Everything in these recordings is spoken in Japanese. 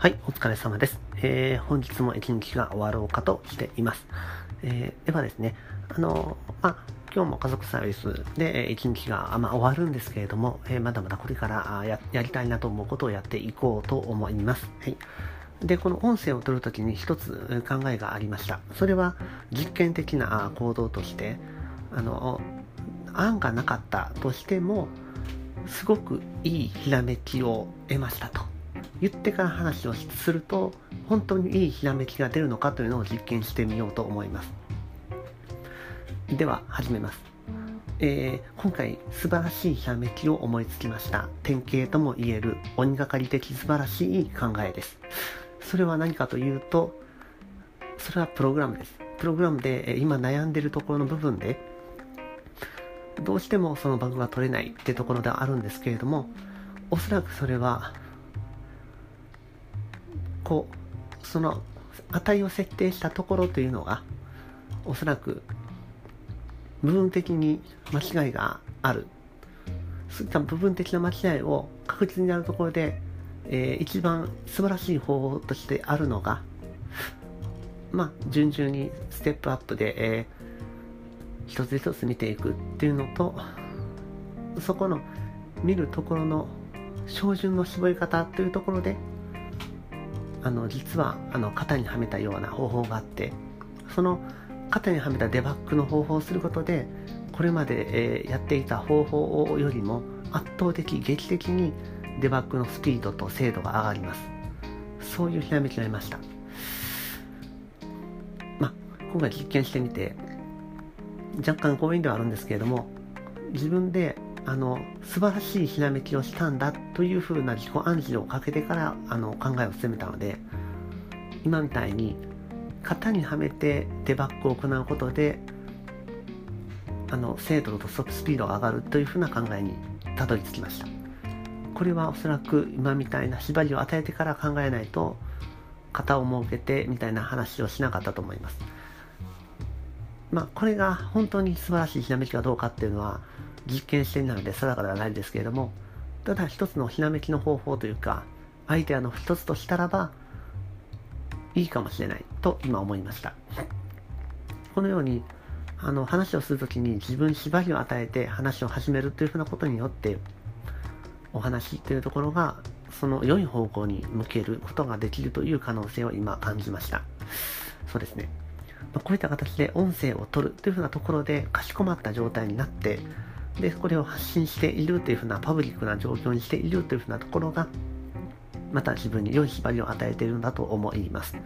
はい、お疲れ様です。えー、本日も一日が終わろうかとしています。えー、ではですね、あのまあ、今日も家族サービスで一日が、まあ、終わるんですけれども、えー、まだまだこれからややりたいなと思うことをやっていこうと思います。はい。で、この音声を取るときに一つ考えがありました。それは実験的な行動として、あの、案がなかったとしても、すごくいいひらめきを得ましたと。言ってから話をすると本当にいいひらめきが出るのかというのを実験してみようと思います。では始めます、えー、今回素晴らしいひらめきを思いつきました。典型とも言える鬼がかり的素晴らしい考えです。それは何かというとそれはプログラムです。プログラムで今悩んでるところの部分でどうしてもそのバグが取れないってところではあるんですけれどもおそらくそれはこうその値を設定したところというのがおそらく部分的に間違いがある。そういった部分的な間違いを確実にやるところで、えー、一番素晴らしい方法としてあるのがまあ順々にステップアップで、えー、一つ一つ見ていくっていうのとそこの見るところの照準の絞り方というところであの実はあの型にはめたような方法があってその型にはめたデバッグの方法をすることでこれまで、えー、やっていた方法よりも圧倒的劇的にデバッグのスピードと精度が上がります。そういうひらめきがありました。まあ今回実験してみて若干強引ではあるんですけれども自分であの素晴らしいひらめきをしたんだというふうな自己暗示をかけてからあの考えを進めたので今みたいに型にはめてデバッグを行うことであの精度とスピードが上がるというふうな考えにたどり着きました。これはおそらく今みたいな縛りを与えてから考えないと型を設けてみたいな話をしなかったと思います。まあこれが本当に素晴らしいひらめきかどうかっていうのは実験しているので定かではないですけれどもただ一つのひらめきの方法というかアイデアの一つとしたらばいいかもしれないと今思いました。このようにあの話をするときに自分に縛りを与えて話を始めるというふうなことによってお話というところがその良い方向に向けることができるという可能性を今感じました。そうですね。こういった形で音声を取るというふうなところでかしこまった状態になってでこれを発信しているというふうなパブリックな状況にしているというふうなところがまた自分に良い縛りを与えているんだと思います。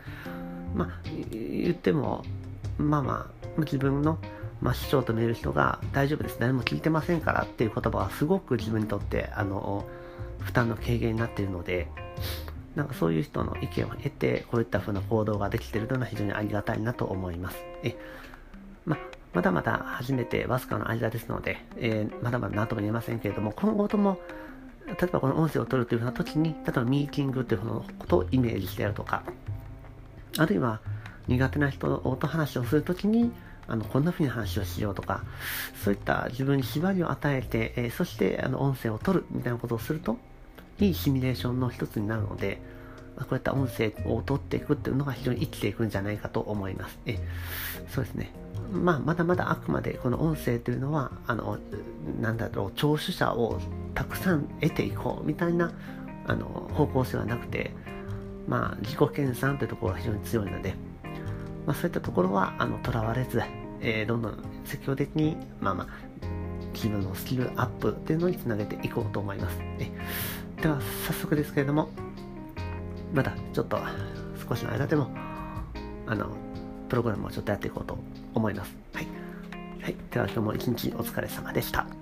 まあ言ってもまあまあ自分の、まあ、市長と見える人が大丈夫です。何も聞いてませんからっていう言葉はすごく自分にとってあの負担の軽減になっているのでなんかそういう人の意見を得てこういった風な行動ができているのは非常にありがたいなと思います。えまだまだ初めてわずかの間ですので、えー、まだまだ何とも言えませんけれども、今後とも、例えばこの音声を取るというふうな時に、例えばミーティングというふうなことをイメージしてやるとか、あるいは苦手な人と話をするときに、あのこんなふうに話をしようとか、そういった自分に縛りを与えて、えー、そしてあの音声を取るみたいなことをすると、いいシミュレーションの一つになるので、こういった音声を取っていくっていうのが非常に生きていくんじゃないかと思います。えそうですね。まあ、まだまだあくまでこの音声というのはあのなんだろう聴取者をたくさん得ていこうみたいなあの方向性はなくて、まあ、自己研鑽というところが非常に強いので、まあ、そういったところはとらわれず、えー、どんどん積極的に、まあまあ、自分のスキルアップというのにつなげていこうと思います。では早速ですけれどもまだちょっと少しの間でもあのプログラムをちょっとやっていこうと思います。はい。はい。では今日も一日お疲れ様でした。